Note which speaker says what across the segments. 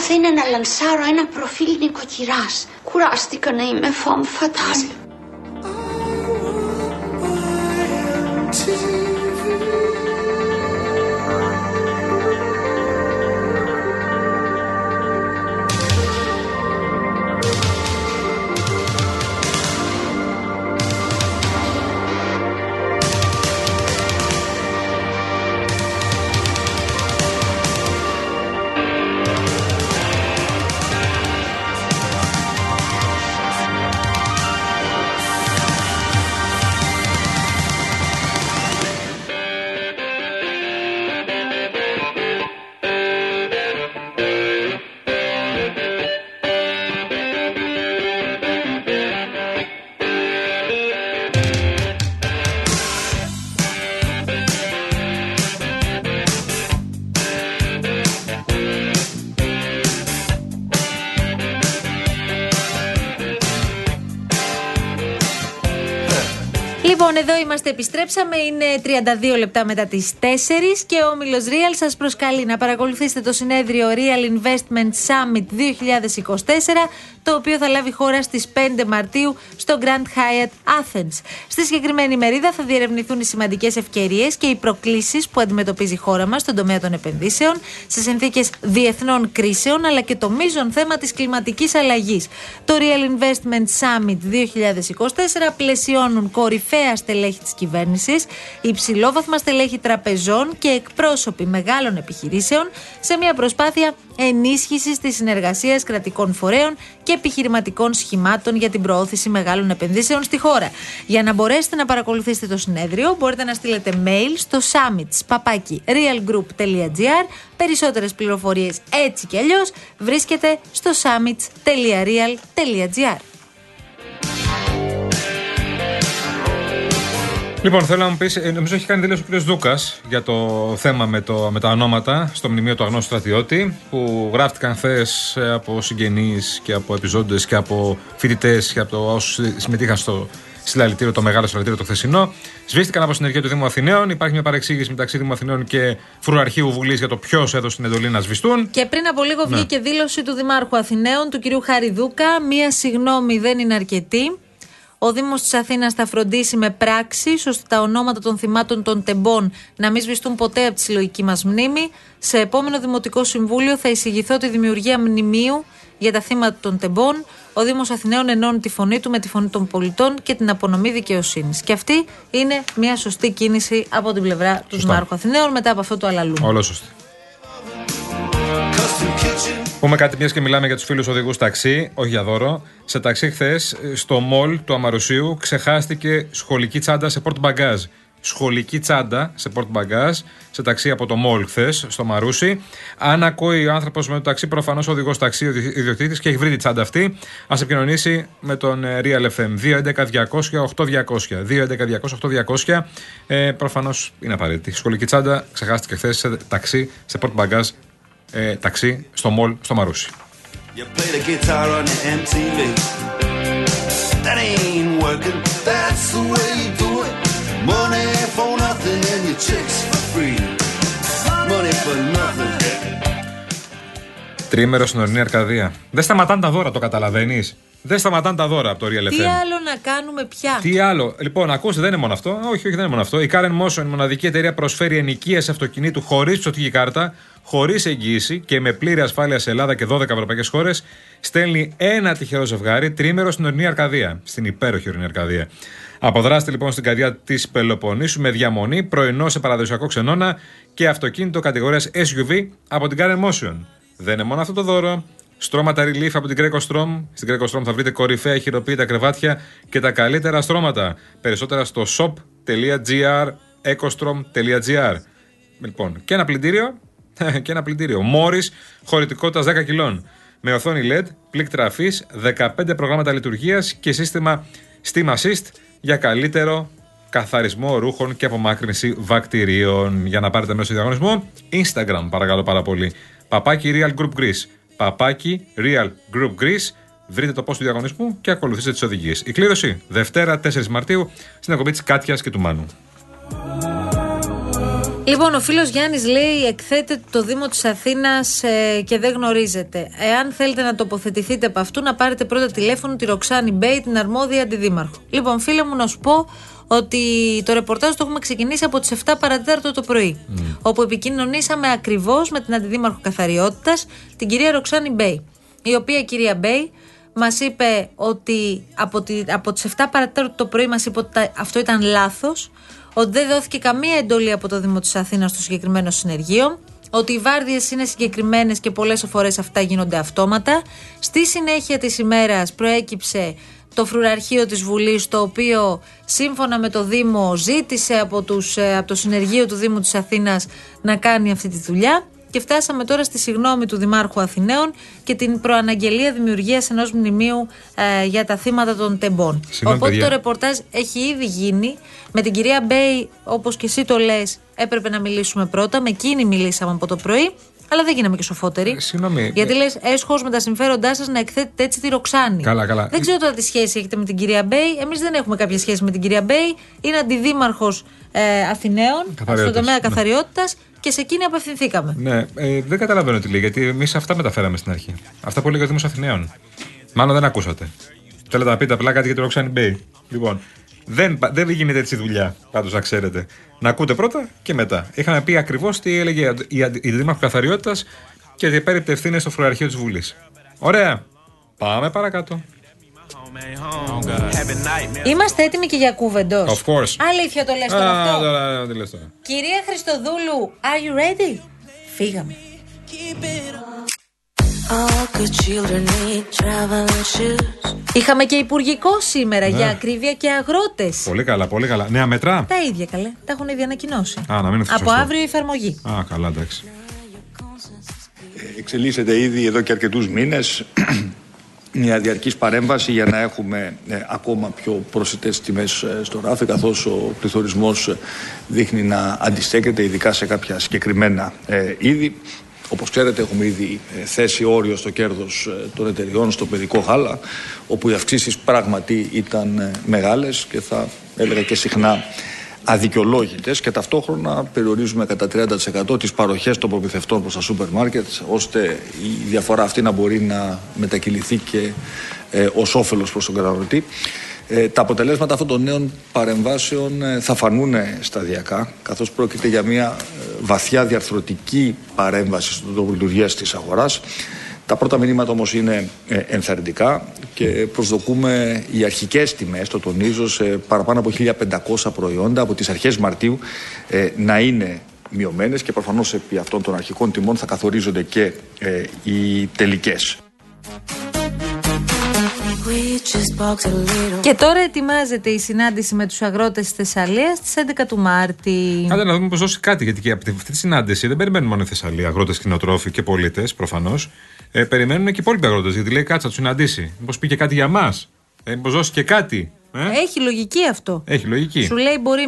Speaker 1: θα είναι να λανσάρω ένα προφίλ νοικοκυράς. Κουράστηκα να είμαι φαμ φατάλ.
Speaker 2: Είμαστε, επιστρέψαμε. Είναι 32 λεπτά μετά τις 4 και ο Όμιλος Real σας προσκαλεί να παρακολουθήσετε το συνέδριο Real Investment Summit 2024, το οποίο θα λάβει χώρα στις 5 Μαρτίου στο Grand Hyatt Athens. Στη συγκεκριμένη μερίδα θα διερευνηθούν οι σημαντικές ευκαιρίες και οι προκλήσεις που αντιμετωπίζει η χώρα μας στον τομέα των επενδύσεων, σε συνθήκες διεθνών κρίσεων, αλλά και το μείζον θέμα της κλιματικής αλλαγής. Το Real Investment Summit 2024 πλαισιώνουν κορυφαία στελέχη της κυβέρνησης, υψηλόβαθμα στελέχη τραπεζών και εκπρόσωποι μεγάλων επιχειρήσεων σε μια προσπάθεια ενίσχυσης της συνεργασίας κρατικών φορέων και επιχειρηματικών σχημάτων για την προώθηση μεγάλων επενδύσεων στη χώρα. Για να μπορέσετε να παρακολουθήσετε το συνέδριο, μπορείτε να στείλετε mail στο summits realgroup.gr. Περισσότερες πληροφορίες έτσι κι αλλιώς βρίσκεται στο summits.real.gr.
Speaker 3: Λοιπόν, θέλω να μου πεις, ε, νομίζω έχει κάνει δήλωση ο κ. Δούκας για το θέμα με, το, με τα ονόματα στο μνημείο του αγνώστου στρατιώτη, που γράφτηκαν χθες από συγγενείς και από επιζώντες και από φοιτητές και από όσους συμμετείχαν στο συλλαλητήριο, το μεγάλο συλλαλητήριο το χθεσινό. Σβήστηκαν από συνεργεία του Δήμου Αθηναίων. Υπάρχει μια παρεξήγηση μεταξύ Δήμου Αθηναίων και Φρουαρχείου Βουλής για το ποιος έδωσε την εντολή να σβηστούν.
Speaker 2: Και πριν από λίγο
Speaker 3: Ναι.
Speaker 2: βγήκε δήλωση του Δημάρχου Αθηναίων, του κυρίου Χαριδούκα. Μία συγνώμη δεν είναι αρκετή. Ο Δήμος της Αθήνας θα φροντίσει με πράξη ώστε τα ονόματα των θυμάτων των τεμπών να μην σβηστούν ποτέ από τη συλλογική μας μνήμη. Σε επόμενο Δημοτικό Συμβούλιο θα εισηγηθώ τη δημιουργία μνημείου για τα θύματα των τεμπών. Ο Δήμος Αθηναίων ενώνει τη φωνή του με τη φωνή των πολιτών και την απονομή δικαιοσύνης. Και αυτή είναι μια σωστή κίνηση από την πλευρά του Δημάρχου Αθηναίων μετά από αυτό το αλαλού.
Speaker 3: Όλο σωστή. Πούμε κάτι μιας και μιλάμε για τους φίλους οδηγούς ταξί, όχι για δώρο. Σε ταξί χθες, στο μολ του Αμαρουσίου, ξεχάστηκε σχολική τσάντα σε πορτ μπαγκάζ. Σχολική τσάντα σε πορτ μπαγκάζ, σε ταξί από το μολ χθες, στο Μαρούσι. Αν ακούει ο άνθρωπος με το ταξί, προφανώς ο οδηγός ταξί, ο ιδιοκτήτης και έχει βρει τη τσάντα αυτή, ας επικοινωνήσει με τον ε, Real FM 211-200-8200. 211-200-8200. Ε, προφανώς είναι απαραίτητη. Σχολική τσάντα ξεχάστηκε χθες σε ταξί, σε πορτ μπαγκάζ ε, ταξί στο Μολ στο Μαρούσι. Τρίμερος στην ορεινή Αρκαδία. Δεν σταματάνε τα δώρα, το καταλαβαίνεις. Δεν σταματάνε τα δώρα από το Real FM.
Speaker 2: Τι άλλο να κάνουμε πια;
Speaker 3: Τι άλλο; Λοιπόν, ακούστε, δεν είναι μόνο αυτό. Όχι, όχι, δεν είναι μόνο αυτό. Η Karen Motion, η μοναδική εταιρεία, προσφέρει ενοικίαση αυτοκινήτου χωρίς ψωτική κάρτα, χωρίς εγγύηση και με πλήρη ασφάλεια σε Ελλάδα και 12 ευρωπαϊκές χώρες. Στέλνει ένα τυχερό ζευγάρι τρίμερο στην ορεινή Αρκαδία. Στην υπέροχη ορεινή Αρκαδία. Αποδράστε λοιπόν στην καρδιά της Πελοποννήσου με διαμονή, πρωινό σε παραδοσιακό ξενώνα και αυτοκίνητο κατηγορίας SUV από την Karen Motion. Δεν είναι μόνο αυτό το δώρο. Στρώματα relief από την Greco Strom. Στην Greco Strom θα βρείτε κορυφαία χειροποίητα κρεβάτια και τα καλύτερα στρώματα. Περισσότερα στο shop.gr, ecostrom.gr. Λοιπόν, και ένα πλυντήριο. και ένα πλυντήριο. Μόρις χωρητικότητας 10 κιλών. Με οθόνη LED, πλήκτρα τραφή, 15 προγράμματα λειτουργίας και σύστημα Steam Assist για καλύτερο καθαρισμό ρούχων και απομάκρυνση βακτηρίων. Για να πάρετε μέρο στο διαγωνισμό, Instagram παρακαλώ πάρα πολύ. Παπάκι Real Group Greece. Παπάκι Real Group Greece. Βρείτε το πώ του διαγωνισμού και ακολουθήστε τις οδηγίες. Η κλήρωση Δευτέρα 4 Μαρτίου στην εκπομπή της Κάτιας και του Μάνου.
Speaker 2: Λοιπόν, ο φίλος Γιάννης λέει: Εκθέτετε το Δήμο της Αθήνας ε, και δεν γνωρίζετε. Εάν θέλετε να τοποθετηθείτε από αυτού, να πάρετε πρώτα τηλέφωνο τη Ροξάνη Μπέι, την αρμόδια αντιδήμαρχο. Λοιπόν, φίλε μου, να σου πω ότι το ρεπορτάζ το έχουμε ξεκινήσει από τις 7 παρά τέταρτο το πρωί. Όπου επικοινωνήσαμε ακριβώς με την αντιδήμαρχο καθαριότητας, την κυρία Ροξάνη Μπέι. Η οποία κυρία Μπέι μας είπε ότι από, τη, από τις 7 παρά τέταρτο το πρωί μας είπε ότι τα- αυτό ήταν λάθος ότι δεν δόθηκε καμία εντολή από το Δήμο της Αθήνας στο συγκεκριμένο συνεργείο, ότι οι βάρδιες είναι συγκεκριμένες και πολλές φορές αυτά γίνονται αυτόματα. Στη συνέχεια της ημέρας προέκυψε το φρουραρχείο της Βουλής το οποίο σύμφωνα με το Δήμο ζήτησε από, τους, ε, από το συνεργείο του Δήμου της Αθήνας να κάνει αυτή τη δουλειά και φτάσαμε τώρα στη συγνώμη του Δημάρχου Αθηναίων και την προαναγγελία δημιουργίας ενός μνημείου ε, για τα θύματα των Τεμπών.
Speaker 3: Συγγνώμη,
Speaker 2: Οπότε
Speaker 3: παιδιά.
Speaker 2: το ρεπορτάζ έχει ήδη γίνει. Με την κυρία Μπέι, όπως και εσύ το λες, έπρεπε να μιλήσουμε πρώτα. Με εκείνη μιλήσαμε από το πρωί. Αλλά δεν γίναμε και σοφότεροι.
Speaker 3: Ε, συγγνώμη.
Speaker 2: Γιατί λες, έσχος με τα συμφέροντά σας να εκθέτετε έτσι τη Ροξάνη.
Speaker 3: Καλά, καλά.
Speaker 2: Δεν ξέρω τώρα τι σχέση έχετε με την κυρία Μπέι. Εμείς δεν έχουμε κάποια σχέση με την κυρία Μπέι. Είναι αντιδήμαρχος ε, Αθηναίων στον
Speaker 3: Καθαριότητας.
Speaker 2: τομέα
Speaker 3: Ναι.
Speaker 2: καθαριότητας και σε εκείνη απευθυνθήκαμε.
Speaker 3: Ναι, ε, δεν καταλαβαίνω τι λέει, γιατί εμείς αυτά μεταφέραμε στην αρχή. Αυτά που λέει ο Δήμος Αθηναίων. Μάλλον δεν ακούσατε. Θέλετε να πείτε απλά κάτι για τη Ροξάνη Μπέι. Λοιπόν, δεν, δεν γίνεται έτσι δουλειά, πάντως να ξέρετε. Να ακούτε πρώτα και μετά. Είχαμε πει ακριβώς τι έλεγε η, αντι- η Δήμαρχος Καθαριότητας και ότι επέριπτε ευθύνες στο φρουραρχείο της Βουλής. Ωραία. Πάμε παρακάτω.
Speaker 2: Είμαστε έτοιμοι και για κούβεντο.
Speaker 3: Of course.
Speaker 2: Αλήθεια το λες τώρα
Speaker 3: Α,
Speaker 2: αυτό;
Speaker 3: τώρα, τι λες τώρα.
Speaker 2: Κυρία Χριστοδούλου, are you ready? Φύγαμε. Είχαμε και υπουργικό σήμερα για ακρίβεια και αγρότες.
Speaker 3: Πολύ καλά, πολύ καλά. Νέα μετρά;
Speaker 2: Τα ίδια καλέ. Τα έχουν ήδη ανακοινώσει.
Speaker 3: Α, να μην είναι
Speaker 2: Από
Speaker 3: σωστό.
Speaker 2: αύριο η εφαρμογή.
Speaker 3: Α, καλά, εντάξει.
Speaker 4: Εξελίσσεται ήδη εδώ και αρκετούς μήνες μια διαρκής παρέμβαση για να έχουμε ε, ακόμα πιο προσιτές τιμές ε, στο ράφι καθώς ο πληθωρισμός ε, δείχνει να αντιστέκεται ειδικά σε κάποια συγκεκριμένα ε, είδη. Όπως ξέρετε έχουμε ήδη ε, θέσει όριο στο κέρδος ε, των εταιριών στο παιδικό γάλα όπου οι αυξήσεις πράγματι ήταν ε, μεγάλες και θα έλεγα και συχνά αδικαιολόγητες και ταυτόχρονα περιορίζουμε κατά 30% τις παροχές των προμηθευτών προς τα σούπερ μάρκετ ώστε η διαφορά αυτή να μπορεί να μετακυληθεί και ε, ως όφελος προς τον καταναλωτή. Ε, τα αποτελέσματα αυτών των νέων παρεμβάσεων ε, θα φανούν σταδιακά καθώς πρόκειται για μια ε, βαθιά διαρθρωτική παρέμβαση στον τρόπο λειτουργίας της αγοράς τα πρώτα μηνύματα όμως είναι ε, ενθαρρυντικά και προσδοκούμε οι αρχικές τιμές, το τονίζω, σε παραπάνω από 1.500 προϊόντα από τις αρχές Μαρτίου ε, να είναι μειωμένες και προφανώς επί αυτών των αρχικών τιμών θα καθορίζονται και ε, οι τελικές.
Speaker 2: Και τώρα ετοιμάζεται η συνάντηση με τους αγρότες της Θεσσαλίας στις 11 του Μάρτη.
Speaker 3: Άντε να δούμε πώς δώσει κάτι, γιατί και από αυτή τη συνάντηση δεν περιμένουν μόνο οι Θεσσαλοί, αγρότες, κτηνοτρόφοι και πολίτες προφανώς. Ε, περιμένουν και οι υπόλοιποι αγρότες, γιατί λέει κάτσα τους συναντήσει. Μήπως πει και κάτι για μας. Ε, Μήπως δώσει και κάτι. Ε;
Speaker 2: Έχει λογική αυτό.
Speaker 3: Έχει λογική.
Speaker 2: Σου λέει μπορεί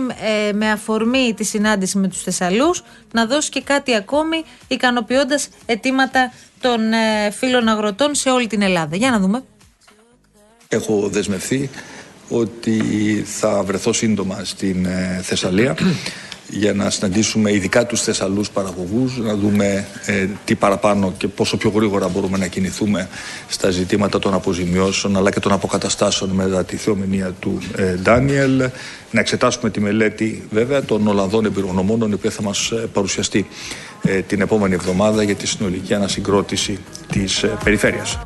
Speaker 2: ε, με αφορμή τη συνάντηση με τους Θεσσαλούς να δώσει και κάτι ακόμη ικανοποιώντας αιτήματα των ε, φίλων αγροτών σε όλη την Ελλάδα. Για να δούμε.
Speaker 4: Έχω δεσμευθεί ότι θα βρεθώ σύντομα στην ε, Θεσσαλία για να συναντήσουμε ειδικά τους Θεσσαλούς παραγωγούς, να δούμε ε, τι παραπάνω και πόσο πιο γρήγορα μπορούμε να κινηθούμε στα ζητήματα των αποζημιώσεων αλλά και των αποκαταστάσεων μετά τη θεομηνία του ε, Ντάνιελ, να εξετάσουμε τη μελέτη βέβαια των Ολλανδών εμπειρογνωμόνων η οποία θα μας ε, παρουσιαστεί ε, την επόμενη εβδομάδα για τη συνολική ανασυγκρότηση της ε, περιφέρειας.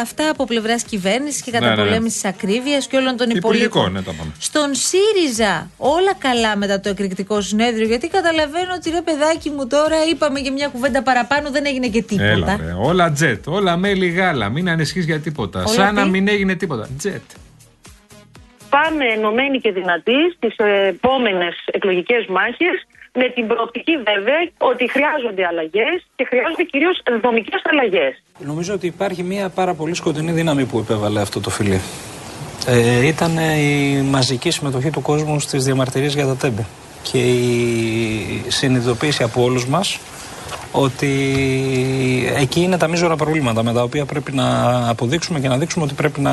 Speaker 2: Αυτά από πλευράς κυβέρνησης και
Speaker 3: Ναι, ναι, ναι.
Speaker 2: καταπολέμησης ακρίβειας και όλων των
Speaker 3: Υπουργικό,
Speaker 2: υπολείπων.
Speaker 3: ναι, τα πάμε.
Speaker 2: Στον ΣΥΡΙΖΑ όλα καλά μετά το εκρηκτικό συνέδριο. Γιατί καταλαβαίνω ότι ρε παιδάκι μου τώρα είπαμε και μια κουβέντα παραπάνω, δεν έγινε και τίποτα.
Speaker 3: Έλα, ρε. Όλα τζετ. Όλα μέλι γάλα. Μην ανησυχείς για τίποτα.
Speaker 2: Όλα
Speaker 3: Σαν να
Speaker 2: τι;
Speaker 3: μην έγινε τίποτα. Τζετ.
Speaker 5: πάμε ενωμένοι και δυνατοί στις επόμενες εκλογικές μάχες. Με την προοπτική βέβαια ότι χρειάζονται αλλαγές και χρειάζονται κυρίως δομικές αλλαγές.
Speaker 6: Νομίζω ότι υπάρχει μια πάρα πολύ σκοτεινή δύναμη που επέβαλε αυτό το φιλί. Ε, ήταν η μαζική συμμετοχή του κόσμου στις διαμαρτυρίες για τα τέμπε και η συνειδητοποίηση από όλους μας ότι εκεί είναι τα μείζωρα προβλήματα με τα οποία πρέπει να αποδείξουμε και να δείξουμε ότι πρέπει να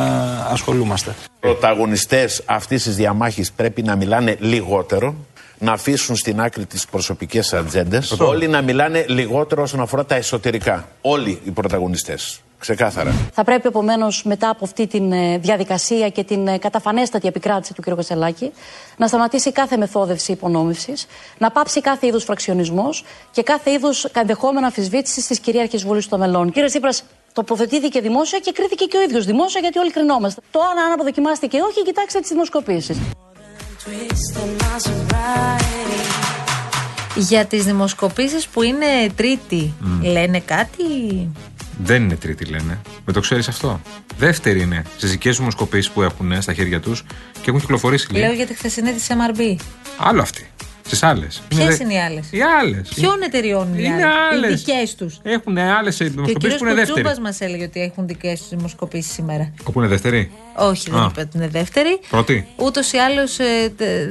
Speaker 6: ασχολούμαστε.
Speaker 7: πρωταγωνιστές αυτής της διαμάχης πρέπει να μιλάνε λιγότερο, να αφήσουν στην άκρη τις προσωπικές ατζέντες. Όλοι να μιλάνε λιγότερο όσον αφορά τα εσωτερικά. Όλοι οι πρωταγωνιστές. Ξεκάθαρα.
Speaker 8: Θα πρέπει επομένως μετά από αυτή τη διαδικασία και την ε, καταφανέστατη επικράτηση του κ. Κασελάκη να σταματήσει κάθε μεθόδευση υπονόμευσης, να πάψει κάθε είδους φραξιονισμός και κάθε είδους ενδεχόμενο αμφισβήτηση τη κυρίαρχη Βουλή των μελών. Κύριε Τσίπρας, τοποθετήθηκε δημόσια και κρίθηκε και ο ίδιος δημόσια γιατί όλοι κρινόμαστε. Το αν, αν αποδοκιμάστηκε ή όχι, κοιτάξτε τις δημοσκοπήσεις.
Speaker 2: Για τις δημοσκοπήσεις που είναι τρίτη, λένε κάτι;
Speaker 3: Δεν είναι τρίτη, λένε. Με το ξέρεις αυτό; Δεύτερη είναι στις δικές δημοσκοπήσεις που έχουν στα χέρια τους και έχουν κυκλοφορήσει. λέει.
Speaker 2: Λέω για τη χθεσινή της MRB.
Speaker 3: Άλλο αυτή. Στις άλλες.
Speaker 2: Ποιες είναι οι άλλες;
Speaker 3: Οι άλλες.
Speaker 2: Ποιων εταιριών είναι,
Speaker 3: Είναι
Speaker 2: οι άλλες;
Speaker 3: άλλες.
Speaker 2: Οι δικές τους;
Speaker 3: Έχουν άλλες
Speaker 2: Και ο
Speaker 3: δημοσκοπήσει
Speaker 2: κύριος
Speaker 3: που είναι δεύτερη.
Speaker 2: Κουτσούμπα μας έλεγε ότι έχουν δικές τους δημοσκοπήσει σήμερα.
Speaker 3: Όπου είναι δεύτερη;
Speaker 2: Όχι, δεν
Speaker 3: Α.
Speaker 2: είπε ότι είναι δεύτερη.
Speaker 3: Πρώτη.
Speaker 2: Ούτως ή άλλως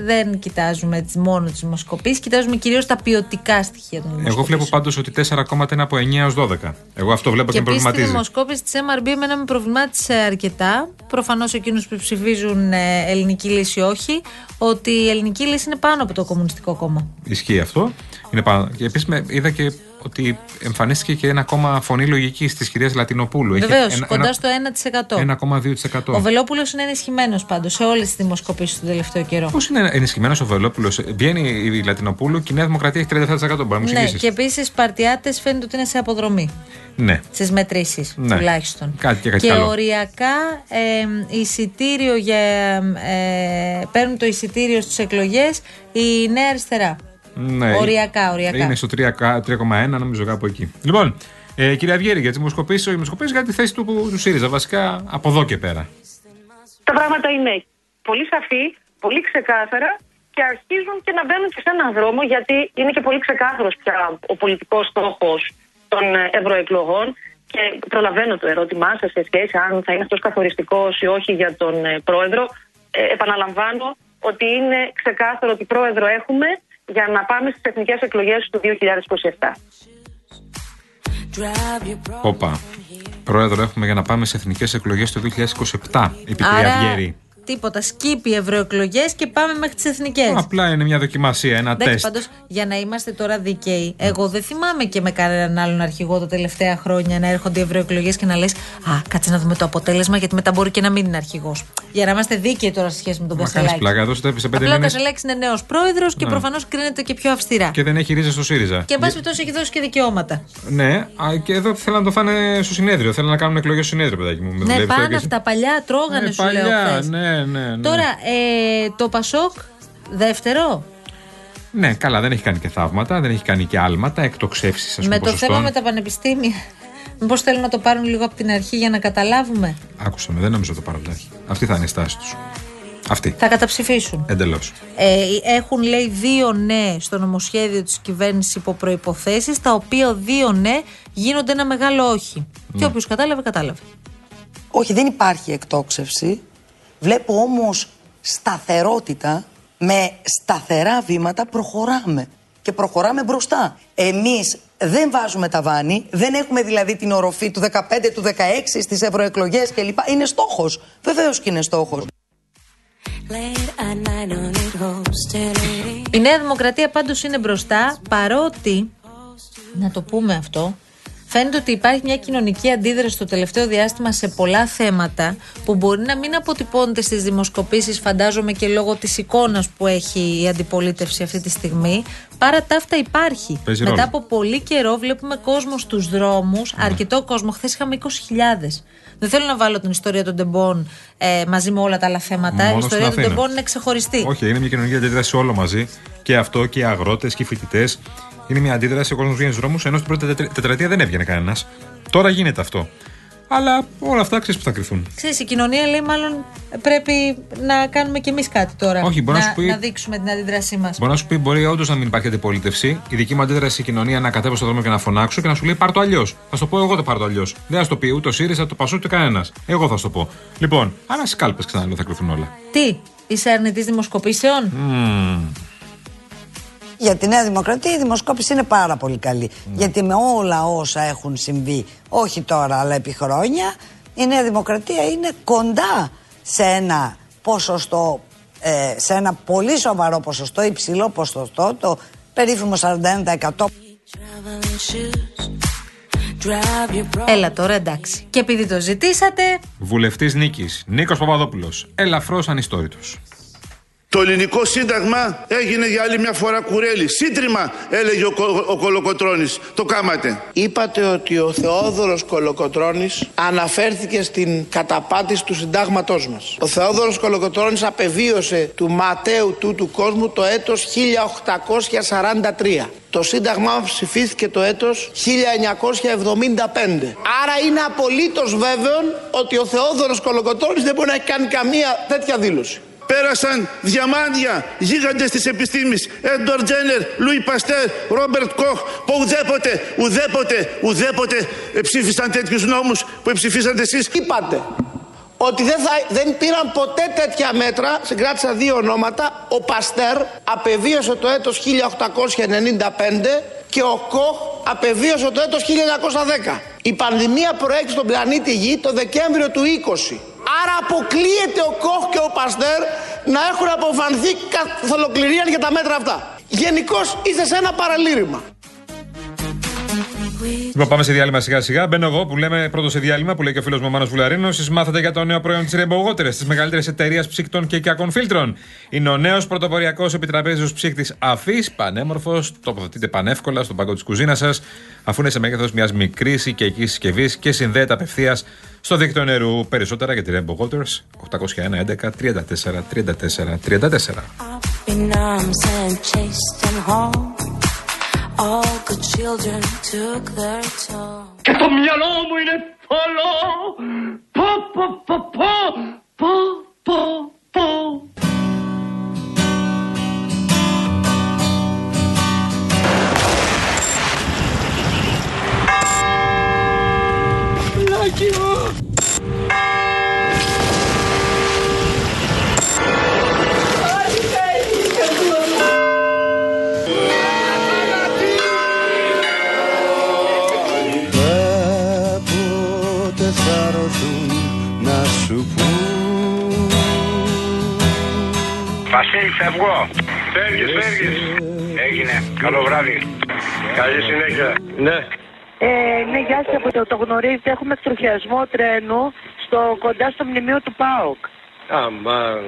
Speaker 2: δεν κοιτάζουμε τις, μόνο τις δημοσκοπήσει, κοιτάζουμε κυρίως τα ποιοτικά στοιχεία των
Speaker 3: Εγώ
Speaker 2: δημοσκοπήσεων.
Speaker 3: βλέπω πάντως ότι 4 κόμματα είναι από 9 έως 12. Εγώ αυτό βλέπω και,
Speaker 2: Και
Speaker 3: με
Speaker 2: επίση τη
Speaker 3: προβληματίζει.
Speaker 2: δημοσκόπηση τη MRB εμένα με προβλημάτισε αρκετά. Προφανώς εκείνους που ψηφίζουν ε, ελληνική λύση όχι. Ότι η ελληνική λύση είναι πάνω από το Κομμουνιστικό Κόμμα.
Speaker 3: Ισχύει αυτό. Είναι πάνω. Και επίσης είδα και ότι εμφανίστηκε και ένα κόμμα φωνή λογική της κυρίας Λατινοπούλου. Έχει
Speaker 2: Βεβαίως,
Speaker 3: ένα-
Speaker 2: κοντά
Speaker 3: ένα-
Speaker 2: στο 1%.
Speaker 3: 1,2%.
Speaker 2: Ο Βελόπουλος είναι ενισχυμένος πάντως σε όλες τις δημοσκοπήσεις του τελευταίο καιρό.
Speaker 3: Πώς είναι ενισχυμένος ο Βελόπουλος, Βγαίνει η Λατινοπούλου και η Νέα Δημοκρατία έχει 37%. Μπορεί να μου
Speaker 2: Ναι,
Speaker 3: εξηγήσει.
Speaker 2: και επίσης παρτιάτε φαίνεται ότι είναι σε αποδρομή
Speaker 3: Ναι.
Speaker 2: στις μετρήσεις
Speaker 3: Ναι.
Speaker 2: τουλάχιστον.
Speaker 3: Κάτι και κάτι
Speaker 2: και
Speaker 3: καλό.
Speaker 2: οριακά ε, εισιτήριο για. Ε, παίρνουν το εισιτήριο στις εκλογές η Νέα Αριστερά.
Speaker 3: Ναι.
Speaker 2: Οριακά, οριακά.
Speaker 3: Είναι στο 3, 3,1 νομίζω κάπου εκεί. Λοιπόν, ε, κυρία Βιέρη, για τι δημοσκοπήσει, όχι δημοσκοπήσει, για τη θέση του, του ΣΥΡΙΖΑ. Βασικά από εδώ και πέρα.
Speaker 5: Τα πράγματα είναι πολύ σαφή, πολύ ξεκάθαρα και αρχίζουν και να μπαίνουν και σε έναν δρόμο γιατί είναι και πολύ ξεκάθαρος πια ο πολιτικός στόχος των ε, ευρωεκλογών και προλαβαίνω το ερώτημά σας σε σχέση αν θα είναι αυτός καθοριστικός ή όχι για τον ε, πρόεδρο. Ε, επαναλαμβάνω ότι είναι ξεκάθαρο ότι πρόεδρο έχουμε για να πάμε στις εθνικές εκλογές του 2027.
Speaker 3: Όπα. Πρόεδρο έχουμε για να πάμε σε εθνικές εκλογές το 2027, είπε η κυρία Βιέρη.
Speaker 2: Τίποτα. Σκύπη ευρωεκλογές και πάμε μέχρι τις εθνικές.
Speaker 3: Απλά είναι μια δοκιμασία, ένα
Speaker 2: Εντάξει,
Speaker 3: τεστ.
Speaker 2: πάντως για να είμαστε τώρα δίκαιοι, εγώ δεν θυμάμαι και με κανέναν άλλον αρχηγό τα τελευταία χρόνια να έρχονται οι ευρωεκλογές και να λες: Α, κάτσε να δούμε το αποτέλεσμα, γιατί μετά μπορεί και να μην είναι αρχηγός. Για να είμαστε δίκαιοι τώρα σε σχέση με τον
Speaker 3: Μα κάνει
Speaker 2: Κασελάκη.
Speaker 3: πλάκα, εδώ σε πέντε
Speaker 2: Απλά ο
Speaker 3: μήνες
Speaker 2: Κασελάκης είναι νέος πρόεδρος και
Speaker 3: Ναι.
Speaker 2: προφανώς κρίνεται και πιο αυστηρά.
Speaker 3: και δεν έχει ρίζα στο ΣΥΡΙΖΑ.
Speaker 2: Και εν πάση περιπτώσει έχει δώσει και δικαιώματα.
Speaker 3: Ναι, α, και εδώ θέλουν να το φάνε στο συνέδριο. Θέλουν να κάνουν εκλογές στο συνέδριο, παιδάκι μου. Με
Speaker 2: Ναι,
Speaker 3: δουλεύεις τώρα
Speaker 2: πάνε
Speaker 3: και εσύ.
Speaker 2: αυτά παλιά, τρώγανε
Speaker 3: Ναι,
Speaker 2: σου λέω
Speaker 3: παλιά,
Speaker 2: χθες.
Speaker 3: ναι, ναι, ναι.
Speaker 2: Τώρα, ε, το Πασόκ, δεύτερο;
Speaker 3: Ναι, καλά, δεν έχει κάνει και θαύματα, δεν έχει κάνει και άλματα, εκτοξεύσεις, ας πούμε.
Speaker 2: με το θέμα
Speaker 3: ποσοστών.
Speaker 2: με τα πανεπιστήμια. Μήπως θέλουν να το πάρουν λίγο από την αρχή για να καταλάβουμε;
Speaker 3: Άκουσα με, δεν νομίζω το πάρουν τάχει. Αυτή θα είναι η στάση τους. Αυτή.
Speaker 2: Θα καταψηφίσουν.
Speaker 3: Εντελώς.
Speaker 2: Ε, έχουν λέει δύο ναι στο νομοσχέδιο της κυβέρνησης υπό προϋποθέσεις τα οποία δύο ναι γίνονται ένα μεγάλο όχι. Και όποιος κατάλαβε κατάλαβε.
Speaker 9: Όχι, δεν υπάρχει εκτόξευση. Βλέπω όμως σταθερότητα. Με σταθερά βήματα προχωράμε. Και προχωράμε μπροστά. Εμείς δεν βάζουμε τα βάνη, δεν έχουμε δηλαδή την οροφή του 15, του 16 στις ευρωεκλογές κλπ. Είναι στόχος. Βεβαίως και είναι στόχος.
Speaker 2: Η Νέα Δημοκρατία πάντως είναι μπροστά παρότι, να το πούμε αυτό, φαίνεται ότι υπάρχει μια κοινωνική αντίδραση το τελευταίο διάστημα σε πολλά θέματα που μπορεί να μην αποτυπώνεται στις δημοσκοπήσεις φαντάζομαι και λόγω της εικόνας που έχει η αντιπολίτευση αυτή τη στιγμή παρά τα αυτά υπάρχει.
Speaker 3: Παίζει
Speaker 2: Μετά
Speaker 3: ρόλο.
Speaker 2: από πολύ καιρό βλέπουμε κόσμο στους δρόμους,
Speaker 3: Ναι.
Speaker 2: αρκετό κόσμο. Χθες είχαμε 20.000. Δεν θέλω να βάλω την ιστορία των τεμπών ε, μαζί με όλα τα άλλα θέματα.
Speaker 3: Μόνος
Speaker 2: η ιστορία
Speaker 3: στην
Speaker 2: των
Speaker 3: Αθήνα.
Speaker 2: τεμπών είναι ξεχωριστή.
Speaker 3: Όχι, είναι μια κοινωνική αντίδραση όλο μαζί. Και αυτό και οι αγρότες και οι φοιτητές. Είναι μια αντίδραση. Ο κόσμος βγαίνει στους δρόμους, ενώ στην πρώτη τετρα- τετραετία δεν έβγαινε κανένας. Τώρα γίνεται αυτό. Αλλά όλα αυτά ξέρεις που θα κρυθούν.
Speaker 2: Ξέρεις, η κοινωνία λέει μάλλον πρέπει να κάνουμε κι εμείς κάτι τώρα.
Speaker 3: Όχι, μπορεί να
Speaker 2: να,
Speaker 3: σου πει-
Speaker 2: να δείξουμε την αντίδρασή μας.
Speaker 3: Μπορεί να σου πει: Μπορεί όντως να μην υπάρχει αντιπολίτευση. Η δική μου αντίδραση η κοινωνία να κατέβω στον δρόμο και να φωνάξω και να σου λέει: Πάρ το αλλιώς. Θα σου το πω εγώ το πάρ το αλλιώς. Δεν θα σου το πει ούτε ο ΣΥΡΙΖΑ, το Πασό, ούτε κανένας. Εγώ θα σου το πω. Λοιπόν, άρα στι κάλπε ξανά λέω θα κρυθούν όλα.
Speaker 2: Τι, είσαι αρνητής δημοσκοπήσεων;
Speaker 3: Μμμ.
Speaker 10: Για τη Νέα Δημοκρατία η δημοσκόπηση είναι πάρα πολύ καλή. Γιατί με όλα όσα έχουν συμβεί, όχι τώρα αλλά επί χρόνια, η Νέα Δημοκρατία είναι κοντά σε ένα ποσοστό, ε, σε ένα πολύ σοβαρό ποσοστό, υψηλό ποσοστό, το περίφημο 41%.
Speaker 2: Έλα τώρα εντάξει. Και επειδή το ζητήσατε,
Speaker 3: Βουλευτής Νίκης, Νίκος Παπαδόπουλος. Ελαφρώς ανιστόρητος.
Speaker 11: Το ελληνικό σύνταγμα έγινε για άλλη μια φορά κουρέλι. Σύντριμα, έλεγε ο, Κο- ο Κολοκοτρώνης. Το κάματε.
Speaker 12: Είπατε ότι ο Θεόδωρος Κολοκοτρώνης αναφέρθηκε στην καταπάτηση του συντάγματός μας. Ο Θεόδωρος Κολοκοτρώνης απεβίωσε του ματέου του του κόσμου το έτος 1843. Το σύνταγμά μας ψηφίστηκε το έτος 1975. Άρα είναι απολύτως βέβαιο ότι ο Θεόδωρος Κολοκοτρώνης δεν μπορεί να έχει κάνει καμία τέτοια δήλωση.
Speaker 11: Πέρασαν διαμάντια, γίγαντες της επιστήμης, Έντορ Τζένερ, Λουί Παστέρ, Ρόμπερτ Κοχ, που ουδέποτε, ουδέποτε, ουδέποτε ε, ψήφισαν τέτοιους νόμους που ψηφίσατε εσείς.
Speaker 12: Είπατε ότι δεν, θα, δεν πήραν ποτέ τέτοια μέτρα, συγκράτησα δύο ονόματα, ο Παστέρ απεβίωσε το έτος 1895 και ο Κοχ απεβίωσε το έτος 1910. Η πανδημία προέκυψε στον πλανήτη Γη το Δεκέμβριο του 20. Άρα αποκλείεται ο Κοχ και ο Παστέρ να έχουν αποφανθεί καθ' ολοκληρία για τα μέτρα αυτά. Γενικώς είστε σε ένα παραλήρημα.
Speaker 3: Λοιπόν, πάμε σε διάλειμμα σιγά σιγά. Μπαίνω εγώ που λέμε πρώτο σε διάλειμμα που λέει και ο φίλος μου ο Μάνος Βουλαρίνος. Εσείς μάθατε για το νέο προϊόν της Rainbow Water, της μεγαλύτερης εταιρείας ψύκτων και οικιακών φίλτρων. Είναι ο νέος πρωτοποριακός επιτραπέζιος ψύκτης αφής, πανέμορφος, τοποθετείται πανεύκολα στον πάγκο της κουζίνας σας, αφού είναι σε μέγεθος μιας μικρής οικιακής συσκευής και συνδέεται απευθείας στο δίκτυο νερού. Περισσότερα για τη Rainbow Waters 801 11 34 34 34.
Speaker 13: in arms and chased them home. All good children took their toll.
Speaker 14: Και το μυαλό μου είναι θολό. Πω, πω, πω, πω, πω, πω, πω.
Speaker 15: Βασίλη, φεύγω. Φεύγεις, φεύγεις. Έγινε. Καλό βράδυ. Καλή συνέχεια. Ναι.
Speaker 16: Ε, ναι, γεια σας, από το, το γνωρίζετε. Έχουμε εκτροχιασμό τρένου στο, κοντά στο μνημείο του ΠΑΟΚ.
Speaker 15: Αμάν.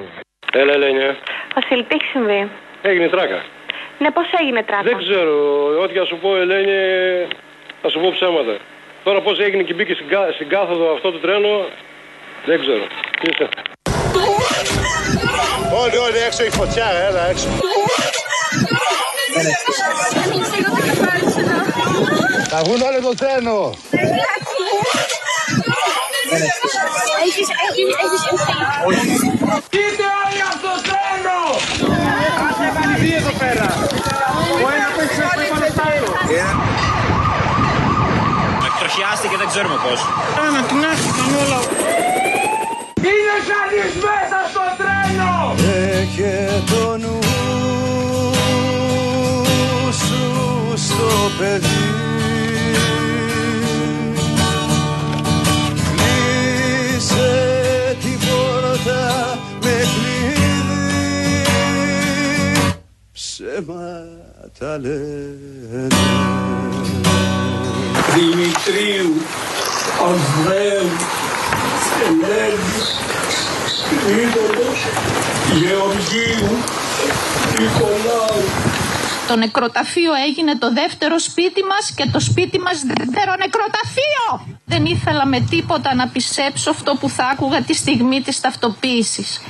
Speaker 15: Έλα, Ελένια.
Speaker 17: Βασίλη, τι έχει συμβεί;
Speaker 15: Έγινε τράκα.
Speaker 17: Ναι, πώς έγινε τράκα;
Speaker 15: Δεν ξέρω. Ό,τι θα σου πω, Ελένη, θα σου πω ψέματα. Τώρα πώς έγινε και μπήκε στην, κα- στην κάθοδο αυτό το τρένο, δεν ξέρω.
Speaker 18: Έξω έχει φωτιά, έλα έξω. Θα βγουν όλοι το τρένο.
Speaker 14: Έχεις, έχεις, έχεις Είτε όλοι αυτό το τρένο! Κάσε βαλιδί εδώ πέρα. Ο ένας παίξει μέσα πάνω στο άλλο.
Speaker 19: Εκτροχιάστηκε, δεν ξέρουμε πώς.
Speaker 14: Ανατινάχθηκαν όλα.
Speaker 20: Παιδί Κλείσε την πόρτα με κλειδί. Ψέματα λένε.
Speaker 14: Δημητρίου, Ανδρέου, Ελένης, Σπύριδος, Γεωργίου, Νικολάου.
Speaker 21: Το νεκροταφείο έγινε το δεύτερο σπίτι μας και το σπίτι μας δεύτερο νεκροταφείο. Δεν ήθελα με τίποτα να πιστέψω αυτό που θα άκουγα τη στιγμή της ταυτοποίησης.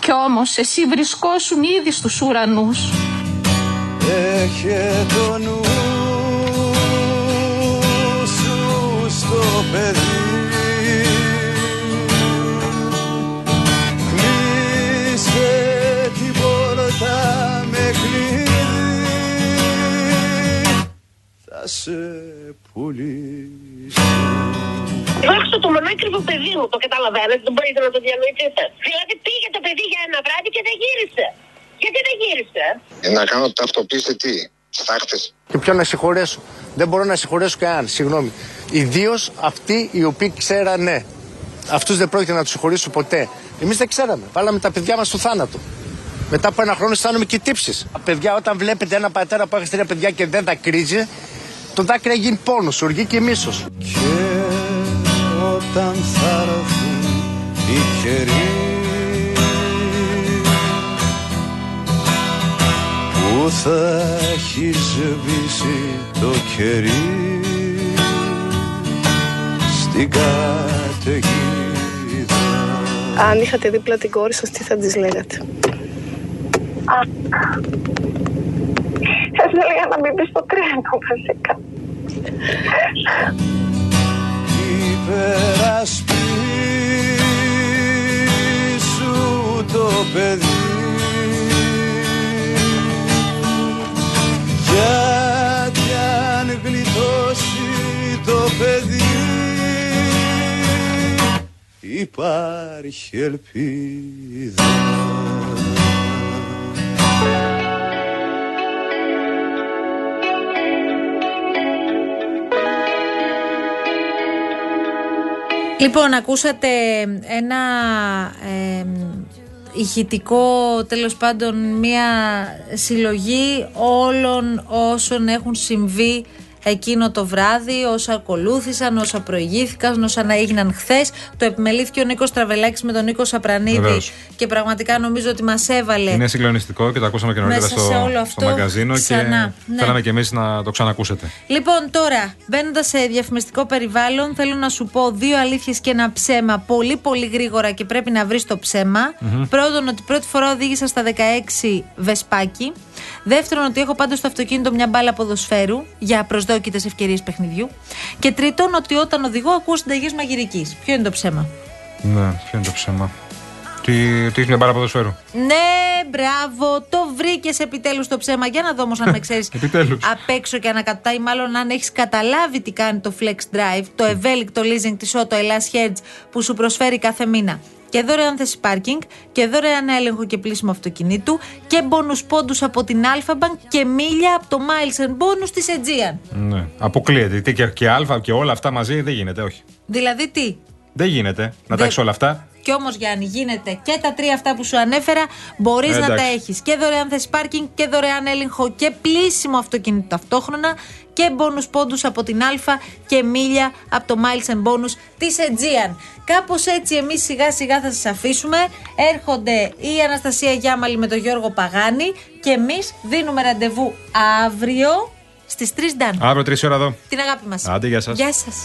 Speaker 21: Κι όμως εσύ βρισκόσουν ήδη στους ουρανούς.
Speaker 20: Έχε το νου σου στο παιδί Θα σε πουλήσω
Speaker 22: Δόξα το μονάκριβο παιδί μου, το καταλαβαίνετε, δεν μπορείτε να το διανοηθείτε. Δηλαδή πήγε το παιδί για ένα βράδυ και δεν γύρισε. Γιατί δεν γύρισε;
Speaker 18: Ε, να κάνω ταυτοποίηση τι, στάχτες.
Speaker 23: Και ποιον να συγχωρέσω. Δεν μπορώ να συγχωρέσω κανέναν, συγγνώμη. Ιδίως αυτοί οι οποίοι ξέρανε. Αυτούς δεν πρόκειται να τους συγχωρήσω ποτέ. Εμείς δεν ξέραμε. Βάλαμε τα παιδιά μας στο θάνατο. Μετά από ένα χρόνο αισθάνομαι και τύψεις. Παιδιά, όταν βλέπετε ένα πατέρα που έχει τρία παιδιά και δεν τα κρίζει, το δάκρυ γίνει πόνος, οργή και μίσος.
Speaker 20: όταν θα έρθουν οι καιροί που θα έχει σβήσει το κερί στην καταιγίδα
Speaker 24: Αν είχατε δίπλα την κόρη σας, τι θα της λέγατε;
Speaker 22: Θα σου έλεγα να μην μπει στο τρένο βασικά.
Speaker 20: υπερασπίσου το παιδί γιατί αν γλιτώσει το παιδί υπάρχει ελπίδα
Speaker 2: Λοιπόν, ακούσατε ένα ε, ηχητικό, τέλος πάντων, μια συλλογή όλων όσων έχουν συμβεί εκείνο το βράδυ, όσα ακολούθησαν, όσα προηγήθηκαν, όσα να έγιναν χθες. Το επιμελήθηκε ο Νίκος Τραβελάκης με τον Νίκο Σαπρανίδη
Speaker 3: Βεβαίως.
Speaker 2: και πραγματικά νομίζω ότι μας έβαλε.
Speaker 3: Είναι συγκλονιστικό και το ακούσαμε και νωρίτερα
Speaker 2: Μέσα σε όλο
Speaker 3: στο,
Speaker 2: αυτό,
Speaker 3: στο μαγκαζίνο
Speaker 2: ξανά,
Speaker 3: και
Speaker 2: ναι.
Speaker 3: θέλαμε και εμείς να το ξανακούσετε.
Speaker 2: Λοιπόν, τώρα, μπαίνοντας σε διαφημιστικό περιβάλλον, θέλω να σου πω δύο αλήθειες και ένα ψέμα πολύ πολύ γρήγορα και πρέπει να βρεις το ψέμα.
Speaker 25: Μμμ.
Speaker 2: Πρώτον, ότι πρώτη φορά οδήγησα στα 16 βεσπάκι. Δεύτερον, ότι έχω πάντα στο αυτοκίνητο μια μπάλα ποδοσφαίρου για προσδόκητες ευκαιρίες παιχνιδιού. Και τρίτον, ότι όταν οδηγώ ακούω συνταγές μαγειρικής. Ποιο είναι το ψέμα;
Speaker 3: Ναι, ποιο είναι το ψέμα; Τι, τι έχεις μια μπάρα ποδοσφαίρου;
Speaker 2: Ναι, μπράβο, το βρήκες επιτέλους το ψέμα. Για να δω όμως αν με ξέρεις
Speaker 3: Επιτέλους.
Speaker 2: απ' έξω και ανακατά, ή μάλλον αν έχεις καταλάβει τι κάνει το Flex Drive, το ευέλικτο leasing της Auto Hellas Hertz που σου προσφέρει κάθε μήνα. Και δωρεάν θέση πάρκινγκ και δωρεάν έλεγχο και πλήσιμο αυτοκινήτου και μπόνους πόντους από την Alpha Bank και μίλια από το Miles and Bonus της Aegean.
Speaker 3: Ναι. Αποκλείεται. Τι Και, και Α και όλα αυτά μαζί δεν γίνεται, όχι.
Speaker 2: Δηλαδή τι,
Speaker 3: Δεν γίνεται να τα
Speaker 2: Δεν-
Speaker 3: έχεις όλα αυτά.
Speaker 2: Κι όμως, Γιάννη, γίνεται και τα τρία αυτά που σου ανέφερα. Μπορείς να
Speaker 3: Εντάξει.
Speaker 2: τα έχεις και δωρεάν θέση πάρκινγκ και δωρεάν έλεγχο και πλήσιμο αυτοκίνητο ταυτόχρονα και μπόνους πόντους από την Α και μίλια από το Miles and Bonus της Aegean. Κάπως έτσι εμείς σιγά σιγά θα σας αφήσουμε. Έρχονται η Αναστασία Γιάμαλη με τον Γιώργο Παγάνη και εμείς δίνουμε ραντεβού αύριο στις 3 Ντάν.
Speaker 3: Αύριο 3 ώρα εδώ.
Speaker 2: Την αγάπη μας.
Speaker 3: Άντε, γεια σας.
Speaker 2: Γεια σας.